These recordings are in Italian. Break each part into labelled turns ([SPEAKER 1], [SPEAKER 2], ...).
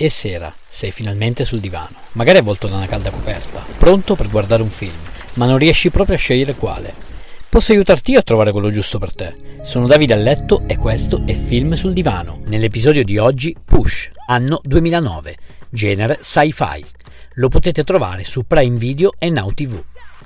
[SPEAKER 1] È sera, sei finalmente sul divano, magari avvolto da una calda coperta, pronto per guardare un film, ma non riesci proprio a scegliere quale. Posso aiutarti io a trovare quello giusto per te. Sono Davide a letto e questo è Film sul divano. Nell'episodio di oggi Push, anno 2009, genere sci-fi. Lo potete trovare su Prime Video e Now TV.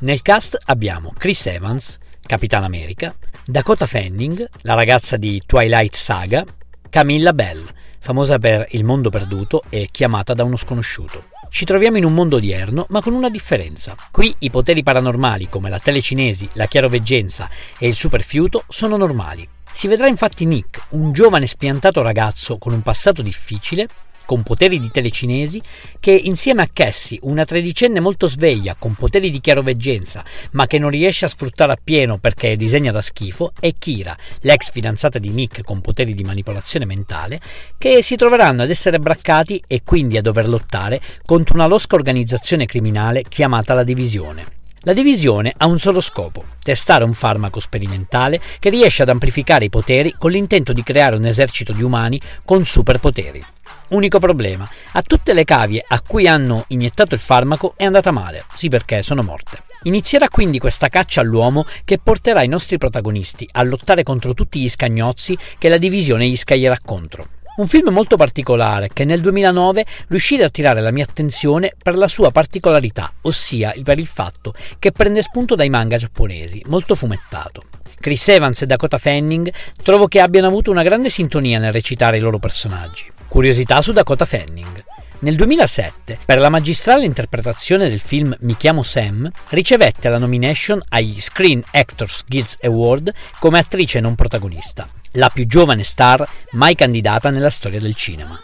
[SPEAKER 1] Nel cast abbiamo Chris Evans, Capitan America, Dakota Fanning, la ragazza di Twilight Saga, Camilla Bell, famosa per Il mondo perduto e chiamata da uno sconosciuto. Ci troviamo in un mondo odierno, ma con una differenza. Qui i poteri paranormali come la telecinesi, la chiaroveggenza e il superfiuto sono normali. Si vedrà infatti Nick, un giovane spiantato ragazzo con un passato difficile, con poteri di telecinesi, che insieme a Cassie, una tredicenne molto sveglia, con poteri di chiaroveggenza, ma che non riesce a sfruttare appieno perché disegna da schifo, e Kira, l'ex fidanzata di Nick con poteri di manipolazione mentale, che si troveranno ad essere braccati e quindi a dover lottare contro una losca organizzazione criminale chiamata la Divisione. La divisione ha un solo scopo, testare un farmaco sperimentale che riesce ad amplificare i poteri con l'intento di creare un esercito di umani con superpoteri. Unico problema, a tutte le cavie a cui hanno iniettato il farmaco è andata male, sì perché sono morte. Inizierà quindi questa caccia all'uomo che porterà i nostri protagonisti a lottare contro tutti gli scagnozzi che la divisione gli scaglierà contro. Un film molto particolare che nel 2009 riuscì ad attirare la mia attenzione per la sua particolarità, ossia per il fatto che prende spunto dai manga giapponesi, molto fumettato. Chris Evans e Dakota Fanning trovo che abbiano avuto una grande sintonia nel recitare i loro personaggi. Curiosità su Dakota Fanning. Nel 2007, per la magistrale interpretazione del film Mi chiamo Sam, ricevette la nomination agli Screen Actors Guild Award come attrice non protagonista, la più giovane star mai candidata nella storia del cinema.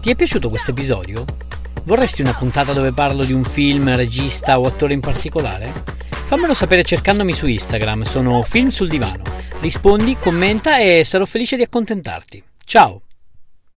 [SPEAKER 1] Ti è piaciuto questo episodio? Vorresti una puntata dove parlo di un film, regista o attore in particolare? Fammelo sapere cercandomi su Instagram, sono Film sul Divano. Rispondi, commenta e sarò felice di accontentarti. Ciao!